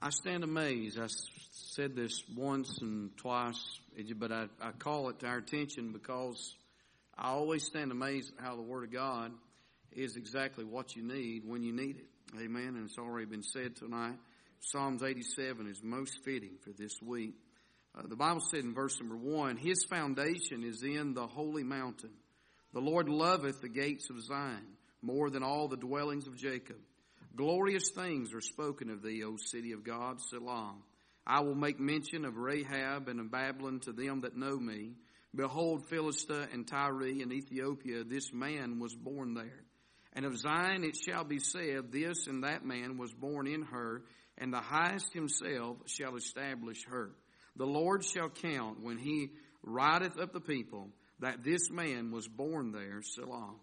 I stand amazed. I said this once and twice, but I, I call it to our attention because I always stand amazed at how the Word of God is exactly what you need when you need it. Amen. And it's already been said tonight. Psalms 87 is most fitting for this week. Uh, the Bible said in verse number one, His foundation is in the holy mountain. The Lord loveth the gates of Zion more than all the dwellings of Jacob. Glorious things are spoken of thee, O city of God, Selah. I will make mention of Rahab and of Babylon to them that know me. Behold, Philistia and Tyre and Ethiopia, this man was born there. And of Zion it shall be said, This and that man was born in her, and the highest himself shall establish her. The Lord shall count when he rideth up the people that this man was born there, Selah.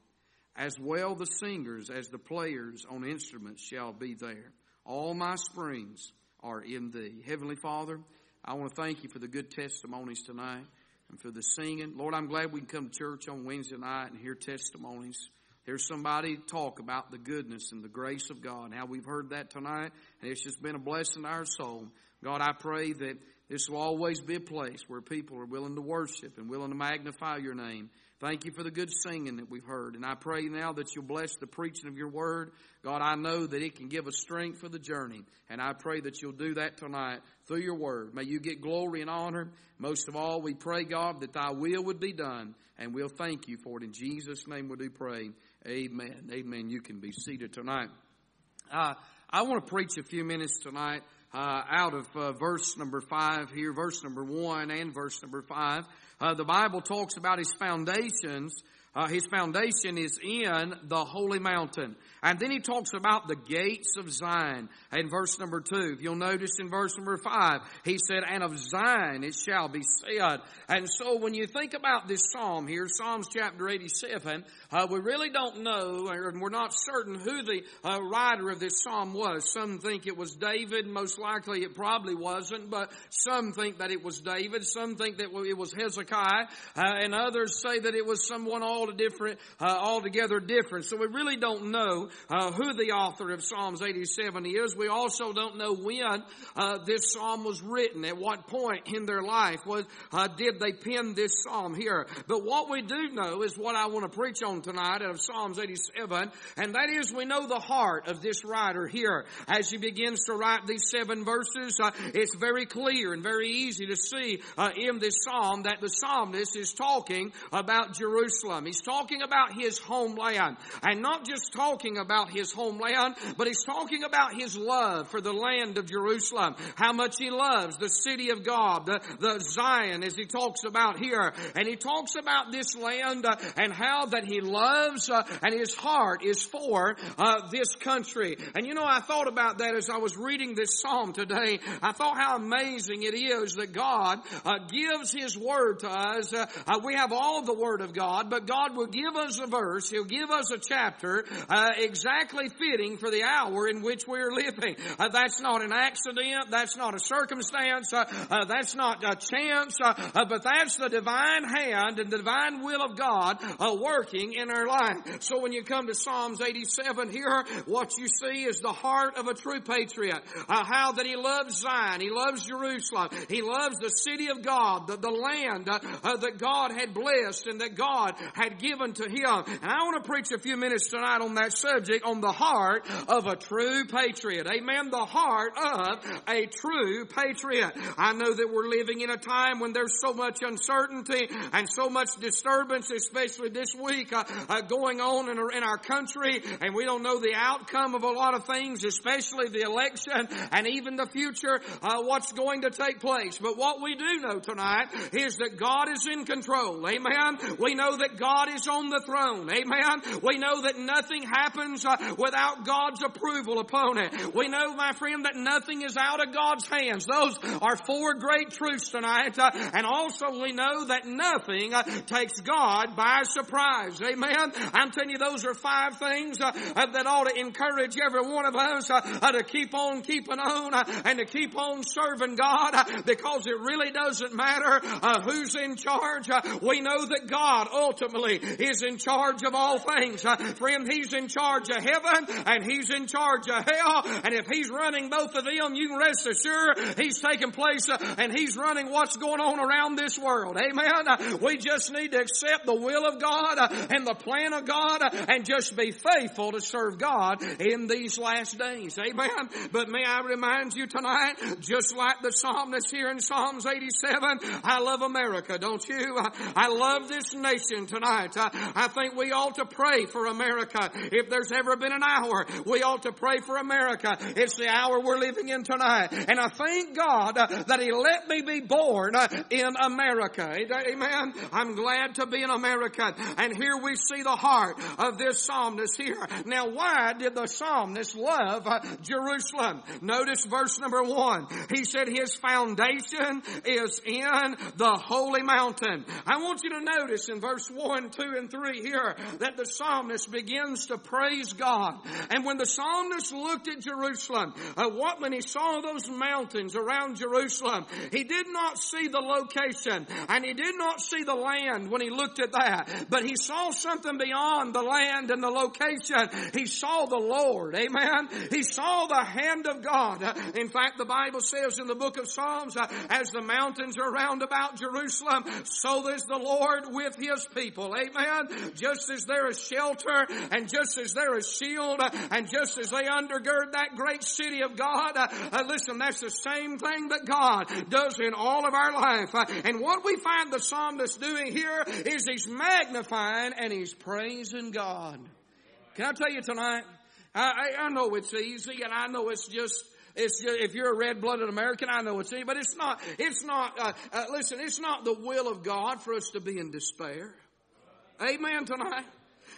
As well the singers as the players on instruments shall be there. All my springs are in thee. Heavenly Father, I want to thank you for the good testimonies tonight and for the singing. Lord, I'm glad we can come to church on Wednesday night and hear testimonies. Here's somebody talk about the goodness and the grace of God, how we've heard that tonight, and it's just been a blessing to our soul. God, I pray that this will always be a place where people are willing to worship and willing to magnify your name. Thank you for the good singing that we've heard. And I pray now that you'll bless the preaching of your word. God, I know that it can give us strength for the journey. And I pray that you'll do that tonight through your word. May you get glory and honor. Most of all, we pray, God, that thy will would be done. And we'll thank you for it. In Jesus' name we do pray. Amen. Amen. You can be seated tonight. Uh, I want to preach a few minutes tonight uh, out of uh, verse number five here, verse number one and verse number five. Uh, the Bible talks about his foundations. Uh, his foundation is in the holy mountain. And then he talks about the gates of Zion in verse number two. If you'll notice in verse number five, he said, and of Zion it shall be said. And so when you think about this psalm here, Psalms chapter 87, uh, we really don't know, and we're not certain who the uh, writer of this psalm was. Some think it was David. Most likely it probably wasn't, but some think that it was David. Some think that it was Hezekiah, uh, and others say that it was someone all different, uh, altogether different. So we really don't know uh, who the author of Psalms 87 is. We also don't know when uh, this psalm was written, at what point in their life was uh, did they pen this psalm here. But what we do know is what I want to preach on tonight out of Psalms 87, and that is we know the heart of this writer here. As he begins to write these seven verses, uh, it's very clear and very easy to see uh, in this psalm that the psalmist is talking about Jerusalem. He's talking about his homeland, and not just talking about his homeland, but he's talking about his love for the land of Jerusalem. How much he loves the city of God, the, the Zion, as he talks about here. And he talks about this land uh, and how that he loves uh, and his heart is for uh, this country. And you know, I thought about that as I was reading this psalm today. I thought how amazing it is that God uh, gives his word to us. Uh, uh, we have all the word of God, but God will give us a verse. He'll give us a chapter exactly fitting for the hour in which we're living. Uh, that's not an accident. That's not a circumstance. Uh, uh, that's not a chance. Uh, uh, but that's the divine hand and the divine will of God uh, working in our life. So when you come to Psalms 87 here, what you see is the heart of a true patriot. how that he loves Zion. He loves Jerusalem. He loves the city of God, the, the land that God had blessed and that God had given to him. And I want to preach a few minutes tonight on that subject on the heart of a true patriot. Amen. The heart of a true patriot. I know that we're living in a time when there's so much uncertainty and so much disturbance, especially this week, uh, uh, going on in our, in our country, and we don't know the outcome of a lot of things, especially the election and even the future, uh, what's going to take place. But what we do know tonight is that God is in control. Amen. We know that God is on the throne. Amen. We know that nothing happens uh, without God's approval upon it. We know, my friend, that nothing is out of God's hands. Those are four great truths tonight. Uh, and also we know that nothing uh, takes God by surprise. Amen. I'm telling you, those are five things uh, uh, that ought to encourage every one of us uh, to keep on keeping on and to keep on serving God because it really doesn't matter who's in charge. we know that God ultimately truly is in charge of all things. Uh, friend, He's in charge of heaven and He's in charge of hell. And if He's running both of them, you can rest assured He's taking place uh, and He's running what's going on around this world. Amen. Uh, we just need to accept the will of God and the plan of God and just be faithful to serve God in these last days. Amen. But may I remind you tonight, just like the psalmist here in Psalms 87, I love America, don't you? I love this nation tonight. I think we ought to pray for America. If there's ever been an hour, we ought to pray for America. It's the hour we're living in tonight. And I thank God uh, that He let me be born uh, in America. Amen. I'm glad to be an American. And here we see the heart of this psalmist here. Now, why did the psalmist love uh, Jerusalem? Notice verse number one. He said his foundation is in the holy mountain. I want you to notice in verse one, two, and three here that the psalmist begins to praise God. And when the psalmist looked at Jerusalem, uh, what when he saw those mountains around Jerusalem, he did not see the location and he did not see the land when he looked at that, but he saw something beyond the land and the location. He saw the Lord. Amen. He saw the hand of God. In fact, the Bible says in the book of Psalms, uh, as the mountains are round about Jerusalem, so is the Lord with his people. Amen. Just as there is shelter and just as there is shield and just as they undergird that great city of God, uh, listen, that's the same thing that God does in all of our life. Uh, and what we find the psalmist doing here is he's magnifying and he's praising God. Can I tell you tonight? I, I, know it's easy and I know it's just it's if you're a red-blooded American, I know it's easy, but it's not. It's not. Uh, uh, listen, it's not the will of God for us to be in despair. Amen. Tonight,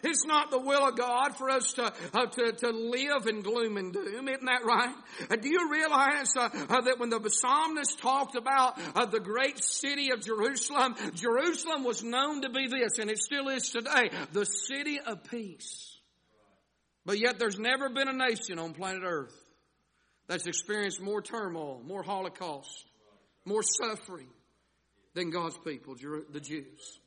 it's not the will of God for us to, uh, to, to live in gloom and doom. Isn't that right? Uh, do you realize uh, uh that when the psalmist talked about uh, the great city of Jerusalem, Jerusalem was known to be this, and it still is today, the city of peace. But yet there's never been a nation on planet earth that's experienced more turmoil, more holocaust, more suffering than God's people, the Jews.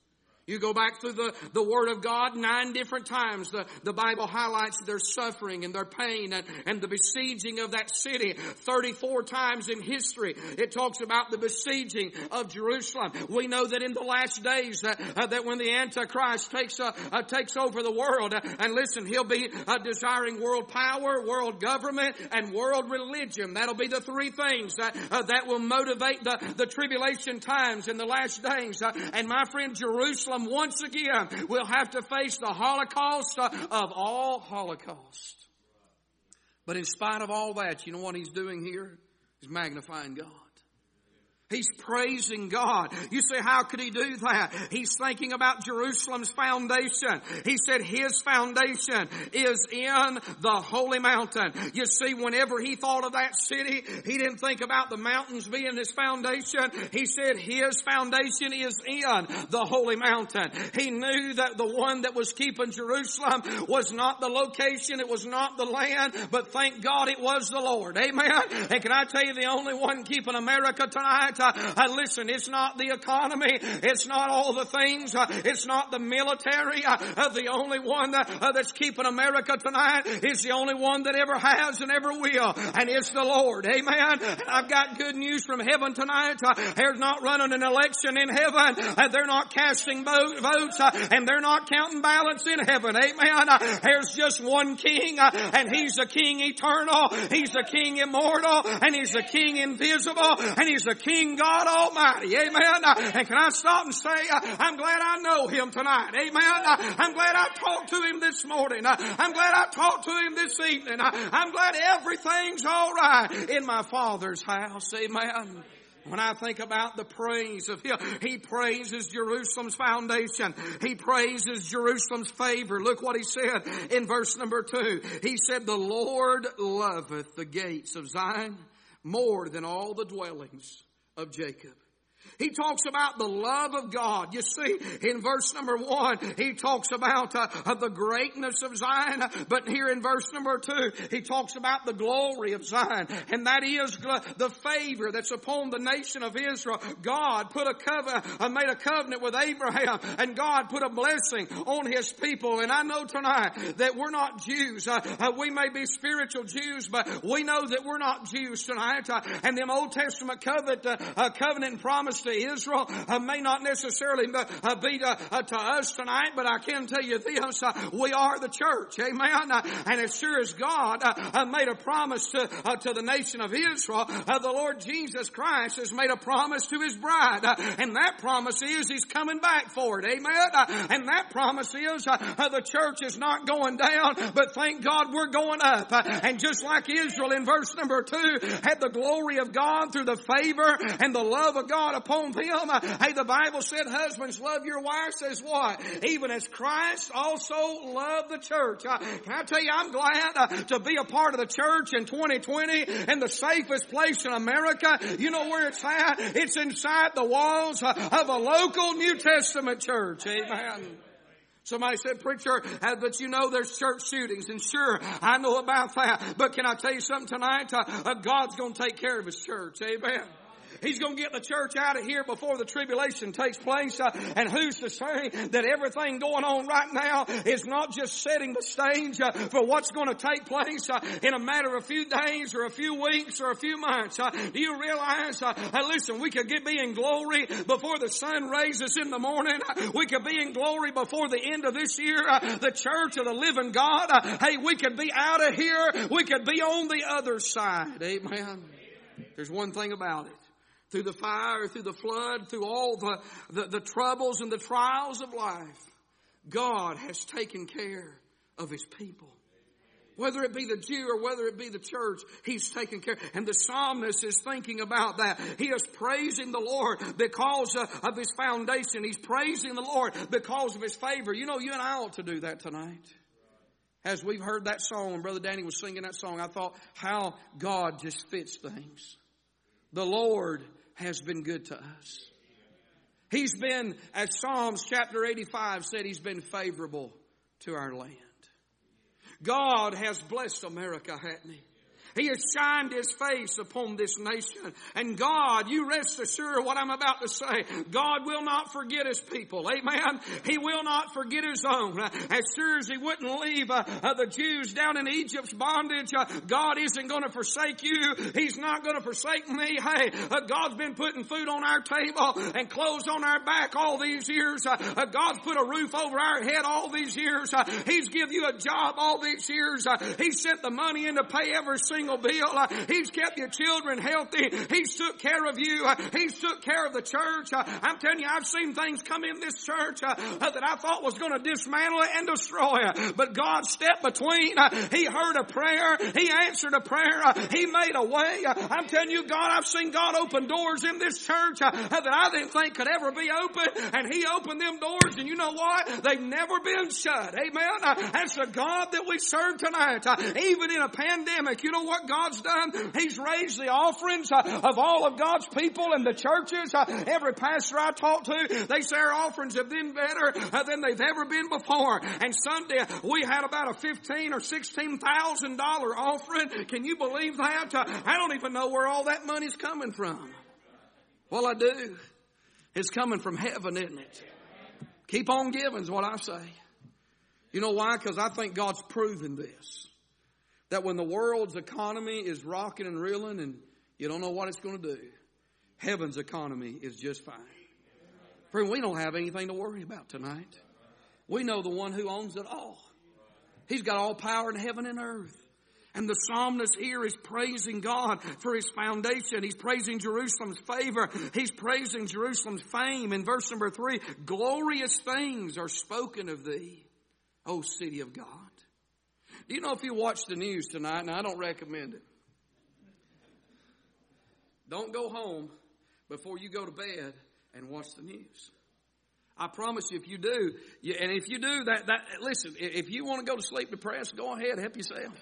You go back through the, the Word of God nine different times. The, the Bible highlights their suffering and their pain and, and the besieging of that city. 34 times in history, it talks about the besieging of Jerusalem. We know that in the last days that, uh, that when the Antichrist takes, uh, uh, takes over the world, uh, and listen, he'll be uh, desiring world power, world government, and world religion. That'll be the three things that, uh, that will motivate the, the tribulation times in the last days. and my friend, Jerusalem once again we'll have to face the Holocaust uh, of all Holocaust. But in spite of all that, you know what he's doing here? He's magnifying God. He's praising God. You say, how could he do that? He's thinking about Jerusalem's foundation. He said his foundation is in the holy mountain. You see, whenever he thought of that city, he didn't think about the mountains being his foundation. He said his foundation is in the holy mountain. He knew that the one that was keeping Jerusalem was not the location, it was not the land, but thank God it was the Lord. Amen. And can I tell you the only one keeping America tonight? Uh, uh, listen, it's not the economy. It's not all the things. Uh, it's not the military. Uh, the only one that, that's keeping America tonight is the only one that ever has and ever will. And it's the Lord. Amen. I've got good news from heaven tonight. They're not running an election in heaven. they're not casting votes and they're not counting ballots in heaven. Amen. there's just one king and he's the king eternal. He's the king immortal and he's the king invisible and he's the king God Almighty. Amen. And can I stop and say, I'm glad I know Him tonight. Amen. I'm glad I talked to Him this morning. I'm glad I talked to Him this evening. I'm glad everything's all right in my Father's house. Amen. When I think about the praise of Him, He praises Jerusalem's foundation. He praises Jerusalem's favor. Look what He said in verse number two. He said, the Lord loveth the gates of Zion more than all the dwellings of Jacob. He talks about the love of God. You see, in verse number one, he talks about uh, the greatness of Zion, but here in verse number two, he talks about the glory of Zion, and that is the favor that's upon the nation of Israel. God put a covenant, uh, made a covenant with Abraham, and God put a blessing on His people. And I know tonight that we're not Jews. Uh, uh we may be spiritual Jews, but we know that we're not Jews tonight. Uh, and the Old Testament covenant, uh, covenant and promise to Israel uh, may not necessarily uh, be to, uh, to, us tonight, but I can tell you this, uh, we are the church. Amen. Uh, and as sure as God uh, made a promise to, to the nation of Israel, the Lord Jesus Christ has made a promise to His bride. and that promise is He's coming back for it. Amen. and that promise is the church is not going down, but thank God we're going up. and just like Israel in verse number two had the glory of God through the favor and the love of God upon on them. Hey, the Bible said, husbands, love your wives says what? Even as Christ also loved the church. Uh, can I tell you, I'm glad uh, to be a part of the church in 2020 and the safest place in America. You know where it's at? It's inside the walls uh, of a local New Testament church. Amen. Somebody said, preacher, but you know there's church shootings. And sure, I know about that. But can I tell you something tonight? God's going to take care of His church. Amen. He's going to get the church out of here before the tribulation takes place. Uh, and who's to say that everything going on right now is not just setting the stage uh, for what's going to take place uh, in a matter of a few days or a few weeks or a few months? Uh, do you realize, uh, listen, we could get, be in glory before the sun raises in the morning. We could be in glory before the end of this year. Uh, the church of the living God. hey, we could be out of here. We could be on the other side. Amen. There's one thing about it through the fire, through the flood, through all the, the, the, troubles and the trials of life, God has taken care of His people. Whether it be the Jew or whether it be the church, He's taken care. And the psalmist is thinking about that. He is praising the Lord because of His foundation. He's praising the Lord because of His favor. You know, you and I ought to do that tonight. As we've heard that song, and Brother Danny was singing that song, I thought how God just fits things. The Lord has been good to us. He's been, as Psalms chapter 85 said, He's been favorable to our land. God has blessed America, hasn't He? He has shined His face upon this nation. And God, you rest assured what I'm about to say, God will not forget His people. Amen. He will not forget His own. As sure as He wouldn't leave uh, uh, the Jews down in Egypt's bondage, uh, God isn't going to forsake you. He's not going to forsake me. Hey, uh, God's been putting food on our table and clothes on our back all these years. Uh, God's put a roof over our head all these years. He's give you a job all these years. He sent the money in to pay every single single bill. Uh, he's kept your children healthy. He's took care of you. Uh, he's took care of the church. Uh, I'm telling you, I've seen things come in this church that I thought was going to dismantle it and destroy it. But God stepped between. He heard a prayer. He answered a prayer. He made a way. I'm telling you, God, I've seen God open doors in this church that I didn't think could ever be open. And He opened them doors. And you know what? They've never been shut. Amen. That's the God that we serve tonight. Even in a pandemic, you know what God's done? He's raised the offerings uh, of all of God's people and the churches. Uh, every pastor I talk to, they say our offerings have been better uh, than they've ever been before. And Sunday, we had about a fifteen or sixteen thousand dollar offering. Can you believe that? I don't even know where all that money's coming from. Well, I do. It's coming from heaven, isn't it? Keep on giving is what I say. You know why? Because I think God's proven this. That when the world's economy is rocking and reeling and you don't know what it's going to do, heaven's economy is just fine. Friend, we don't have anything to worry about tonight. We know the one who owns it all. He's got all power in heaven and earth. And the psalmist here is praising God for his foundation. He's praising Jerusalem's favor. He's praising Jerusalem's fame. In verse number three, glorious things are spoken of thee, O city of God. Do you know if you watch the news tonight, and I don't recommend it, don't go home before you go to bed and watch the news. I promise you, if you do, you, and if you do that, that listen, if you want to go to sleep depressed, go ahead, help yourself.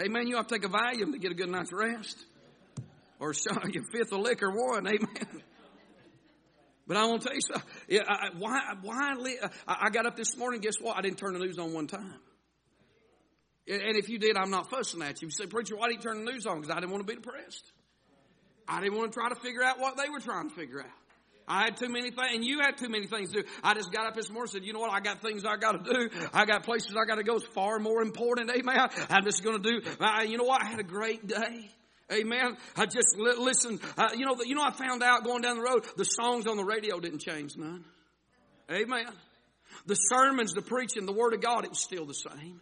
Amen. You have to take a Valium to get a good night's rest, or your fifth of liquor one. Amen. But I want to tell you something. Yeah, I, why, why, I got up this morning, guess what? I didn't turn the news on one time. And if you did, I'm not fussing at you. You say, Preacher, why did you turn the news on? Because I didn't want to be depressed. I didn't want to try to figure out what they were trying to figure out. I had too many things, and you had too many things to do. I just got up this morning and said, you know what, I got things I got to do. I got places I got to go. It's far more important. Amen. I'm just going to do, uh, you know what, I had a great day. Amen. I just li- listen. Uh, you know, you know, I found out going down the road, the songs on the radio didn't change none. Amen. The sermons, the preaching, the word of God, it was still the same.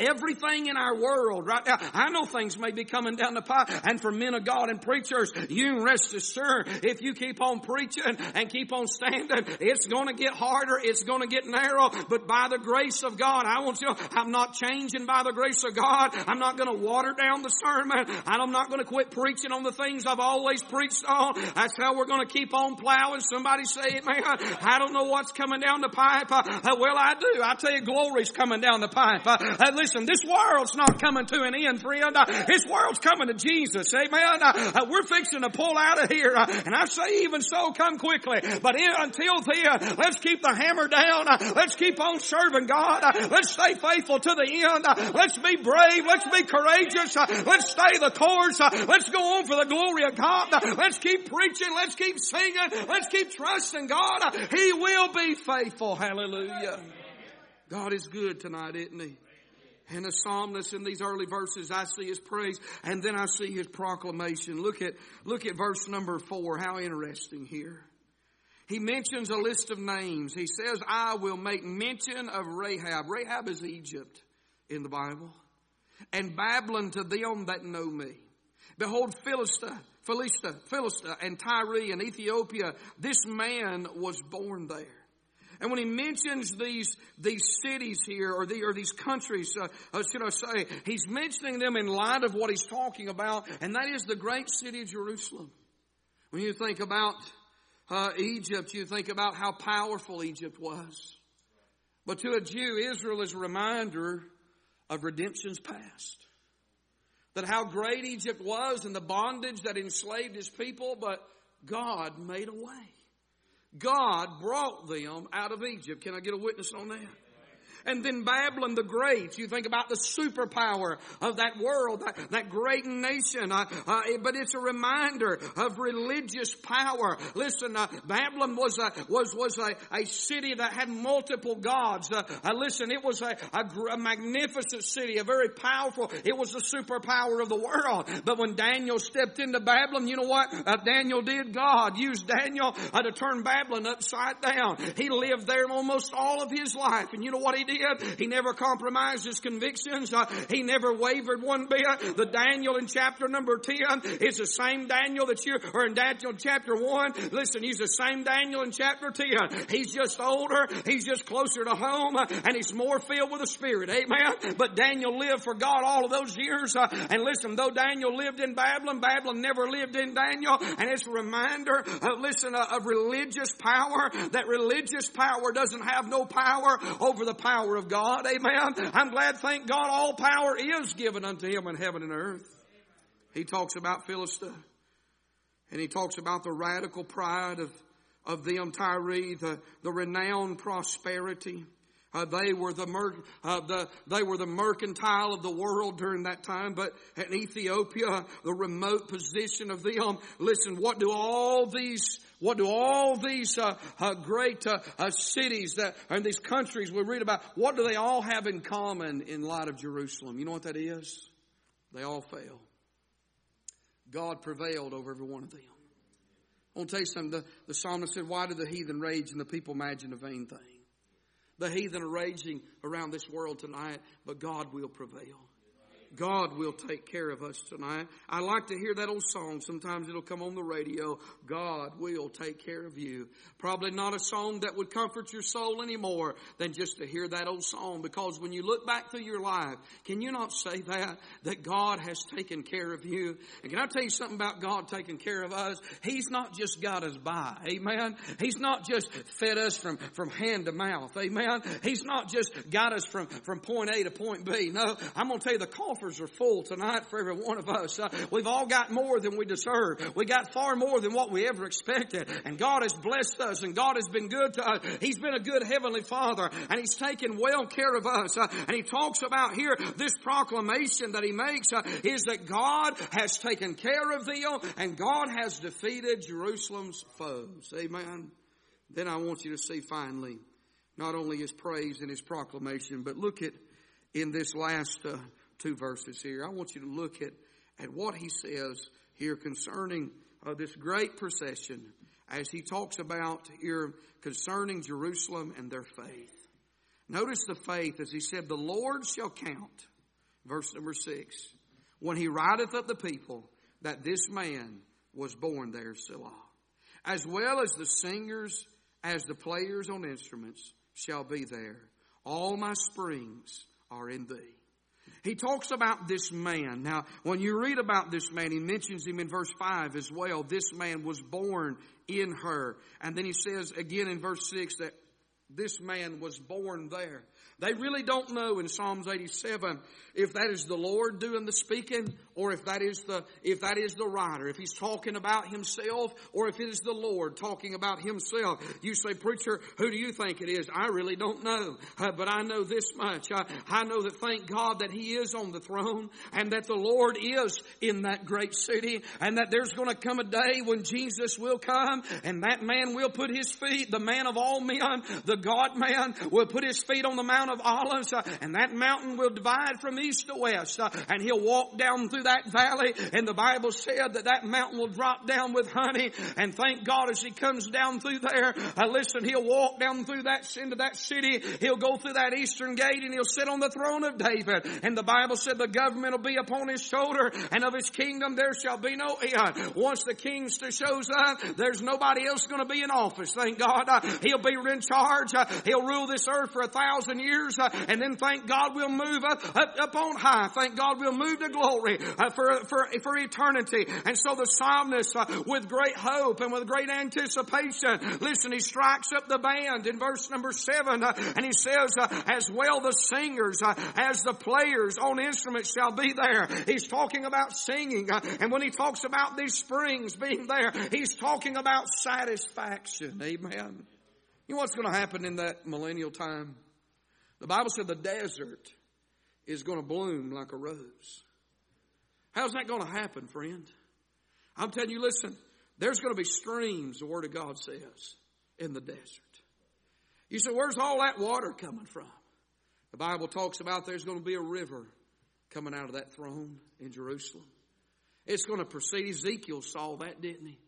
Everything in our world right now, I know things may be coming down the pipe, and for men of God and preachers, you rest assured if you keep on preaching and keep on standing, it's going to get harder, it's going to get narrow, but by the grace of God, I want you I'm not changing by the grace of God. I'm not going to water down the sermon. I'm not going to quit preaching on the things I've always preached on. That's how we're going to keep on plowing. Somebody say it, man. I don't know what's coming down the pipe. Uh, well, I do. I tell you, glory's coming down the pipe. Uh, listen, Listen, this world's not coming to an end, friend. Uh, this world's coming to Jesus. Amen. Uh, uh, we're fixing to pull out of here. Uh, and I say even so, come quickly. But until then, let's keep the hammer down. Uh, let's keep on serving God. Uh, let's stay faithful to the end. Let's be brave. Let's be courageous. Let's stay the course. Let's go on for the glory of God. Let's keep preaching. Let's keep singing. Let's keep trusting God. He will be faithful. Hallelujah. God is good tonight, isn't He? And the psalmist in these early verses, I see his praise and then I see his proclamation. Look at, look at verse number four. How interesting here. He mentions a list of names. He says, I will make mention of Rahab. Rahab is Egypt in the Bible. And Babylon to them that know me. Behold, Philistia, Philistia, Philistia, and Tyre and Ethiopia. This man was born there. And when he mentions these, these cities here, or, the, or these countries, uh, uh, should I say, he's mentioning them in light of what he's talking about, and that is the great city of Jerusalem. When you think about uh, Egypt, you think about how powerful Egypt was. But to a Jew, Israel is a reminder of redemption's past. That how great Egypt was and the bondage that enslaved his people, but God made a way. God brought them out of Egypt. Can I get a witness on that? And then Babylon the Great. You think about the superpower of that world, that, that great nation. Uh, uh, but it's a reminder of religious power. Listen, uh, Babylon was a, was, was a, a city that had multiple gods. Uh, uh, listen, it was a, a, a, magnificent city, a very powerful, it was the superpower of the world. But when Daniel stepped into Babylon, you know what uh, Daniel did? God used Daniel to turn Babylon upside down. He lived there almost all of his life. And you know what he did. He never compromised his convictions. Uh, he never wavered one bit. The Daniel in chapter number 10 is the same Daniel that you, or in Daniel chapter 1. Listen, he's the same Daniel in chapter 10. He's just older. He's just closer to home uh, and he's more filled with the Spirit. Amen. But Daniel lived for God all of those years. Uh, and listen, though Daniel lived in Babylon, Babylon never lived in Daniel. And it's a reminder of, listen, of religious power. That religious power doesn't have no power over the power power of God. Amen. I'm glad, thank God, all power is given unto him in heaven and earth. He talks about Philistia. And he talks about the radical pride of, of them, Tyre, the, the renowned prosperity. Uh, they were the, mer- uh, the they were the mercantile of the world during that time. But in Ethiopia, the remote position of them. Listen, what do all these what do all these uh, uh, great uh, uh, cities that and these countries we read about? What do they all have in common in light of Jerusalem? You know what that is? They all fail. God prevailed over every one of them. I want to tell you something. The, the psalmist said, "Why do the heathen rage and the people imagine a vain thing?" The heathen are raging around this world tonight, but God will prevail. God will take care of us tonight. I like to hear that old song. Sometimes it'll come on the radio. God will take care of you. Probably not a song that would comfort your soul anymore than just to hear that old song because when you look back through your life, can you not say that? That God has taken care of you. And can I tell you something about God taking care of us? He's not just got us by. Amen. He's not just fed us from, from hand to mouth. Amen. He's not just got us from, from point A to point B. No, I'm going to tell you the cost are full tonight for every one of us. Uh, we've all got more than we deserve. We got far more than what we ever expected. And God has blessed us and God has been good to us. He's been a good heavenly father and He's taken well care of us. Uh, and He talks about here this proclamation that He makes uh, is that God has taken care of thee and God has defeated Jerusalem's foes. Amen. Then I want you to see finally not only his praise and his proclamation, but look at in this last uh, two verses here. I want you to look at, at what he says here concerning uh, this great procession as he talks about here concerning Jerusalem and their faith. Notice the faith as he said, the Lord shall count, verse number six, when he rideth up the people that this man was born there, Selah. As well as the singers, as the players on instruments shall be there. All my springs are in thee. He talks about this man. Now, when you read about this man, he mentions him in verse 5 as well. This man was born in her. And then he says again in verse 6 that this man was born there. They really don't know in Psalms 87 if that is the Lord doing the speaking or if that is the, if that is the writer, if he's talking about himself or if it is the Lord talking about himself. You say, preacher, who do you think it is? I really don't know. Uh, but I know this much. I, I know that thank God that he is on the throne and that the Lord is in that great city and that there's going to come a day when Jesus will come and that man will put his feet, the man of all men, the God man will put his feet on the Mount of Olives uh, and that mountain will divide from east to west uh, and he'll walk down through that valley and the Bible said that that mountain will drop down with honey and thank God as he comes down through there, uh, listen, he'll walk down through that, into that city, he'll go through that eastern gate and he'll sit on the throne of David and the Bible said the government will be upon his shoulder and of his kingdom there shall be no end. Once the king shows up, there's nobody else going to be in office, thank God. He'll be in charge, uh, he'll rule this earth for a thousand years uh, and then thank God we'll move up, up, up on high. Thank God we'll move to glory uh, for, for, for eternity. And so the psalmist, with great hope and with great anticipation, listen, he strikes up the band in verse number seven, and he says, as well the singers as the players on instruments shall be there. He's talking about singing, and when he talks about these springs being there, he's talking about satisfaction. Amen. You know what's going to happen in that millennial time? The Bible said the desert is going to bloom like a rose. How's that going to happen, friend? I'm telling you, listen, there's going to be streams, the Word of God says, in the desert. You say, where's all that water coming from? The Bible talks about there's going to be a river coming out of that throne in Jerusalem. It's going to proceed. Ezekiel saw that, didn't he?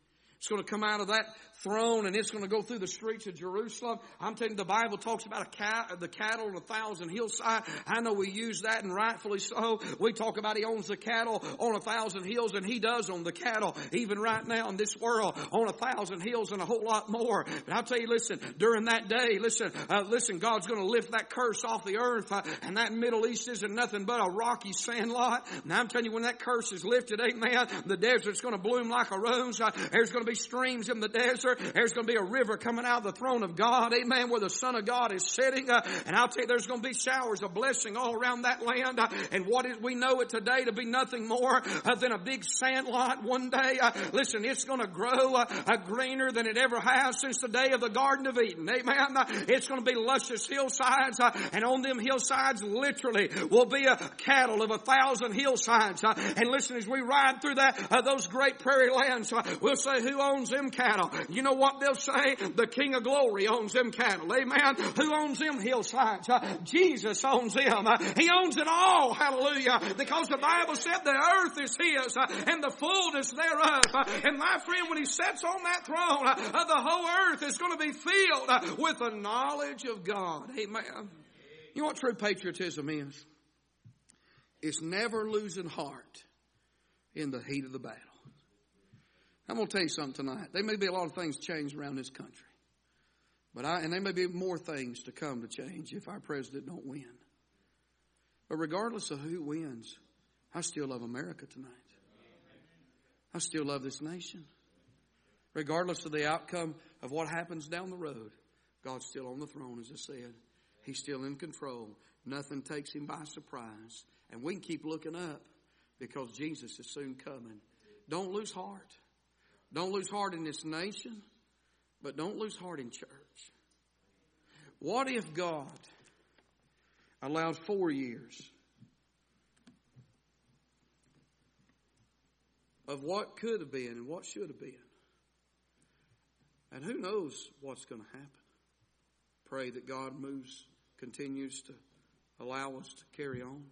It's going to come out of that throne and it's going to go through the streets of Jerusalem. I'm telling you, the Bible talks about cat, the cattle on a thousand hillside. I know we use that and rightfully so. We talk about he owns the cattle on a thousand hills and he does own the cattle even right now in this world on a thousand hills and a whole lot more. But I'll tell you, listen, during that day, listen, uh, listen, God's going to lift that curse off the earth uh, and that Middle East isn't nothing but a rocky sand lot. And I'm telling you, when that curse is lifted, amen, the desert's going to bloom like a rose. Uh, there's going to be streams in the desert there's going to be a river coming out of the throne of God, amen, where the Son of God is sitting. Uh, and I'll tell you, there's going to be showers of blessing all around that land. Uh, and what is, we know it today to be nothing more uh, than a big sand lot one day. Uh, listen, it's going to grow uh, uh, greener than it ever has since the day of the Garden of Eden. Amen. it's going to be luscious hillsides. and on them hillsides, literally, will be a cattle of a thousand hillsides. and listen, as we ride through that, those great prairie lands, we'll say, who owns them cattle? You know what they'll say? The King of Glory owns them cattle. Amen. Who owns them hillsides? Uh, Jesus owns them. Uh, he owns it all. Hallelujah. Because the Bible said the earth is His uh, and the fullness thereof. Uh, and my friend, when He sits on that throne, uh, the whole earth is going to be filled uh, with the knowledge of God. Amen. You know what true patriotism is? It's never losing heart in the heat of the battle. I'm going to tell you something tonight. There may be a lot of things changed around this country. But I, and there may be more things to come to change if our president don't win. But regardless of who wins, I still love America tonight. I still love this nation. Regardless of the outcome of what happens down the road, God's still on the throne, as I said. He's still in control. Nothing takes him by surprise. And we can keep looking up because Jesus is soon coming. Don't lose heart. Don't lose heart in this nation, but don't lose heart in church. What if God allowed four years of what could have been and what should have been? And who knows what's going to happen? Pray that God moves, continues to allow us to carry on.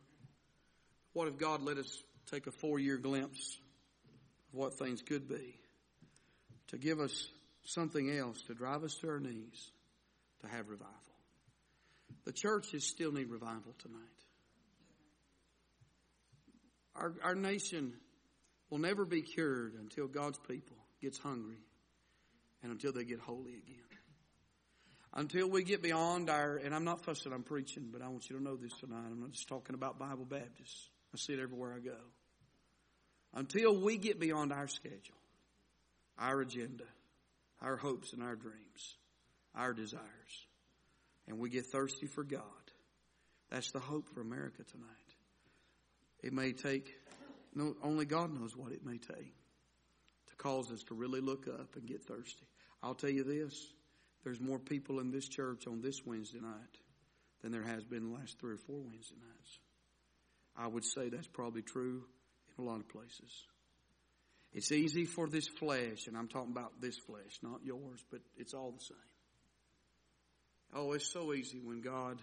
What if God let us take a four year glimpse of what things could be? To give us something else, to drive us to our knees, to have revival. The churches still need revival tonight. Our, our nation will never be cured until God's people gets hungry and until they get holy again. Until we get beyond our, and I'm not fussing, I'm preaching, but I want you to know this tonight. I'm not just talking about Bible Baptists. I see it everywhere I go. Until we get beyond our schedule, our agenda, our hopes and our dreams, our desires, and we get thirsty for God, that's the hope for America tonight. It may take, no, only God knows what it may take to cause us to really look up and get thirsty. I'll tell you this there's more people in this church on this Wednesday night than there has been the last three or four Wednesday nights. I would say that's probably true in a lot of places. It's easy for this flesh, and I'm talking about this flesh, not yours, but it's all the same. Oh, it's so easy when God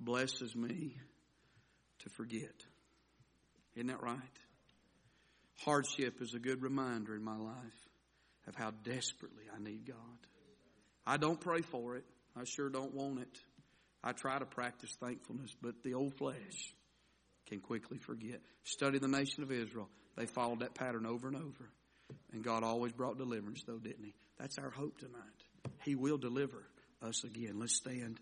blesses me to forget. Isn't that right? Hardship is a good reminder in my life of how desperately I need God. I don't pray for it. I sure don't want it. I try to practice thankfulness, but the old flesh can quickly forget. Study the nation of Israel. They followed that pattern over and over. And God always brought deliverance, though, didn't He? That's our hope tonight. He will deliver us again. Let's stand.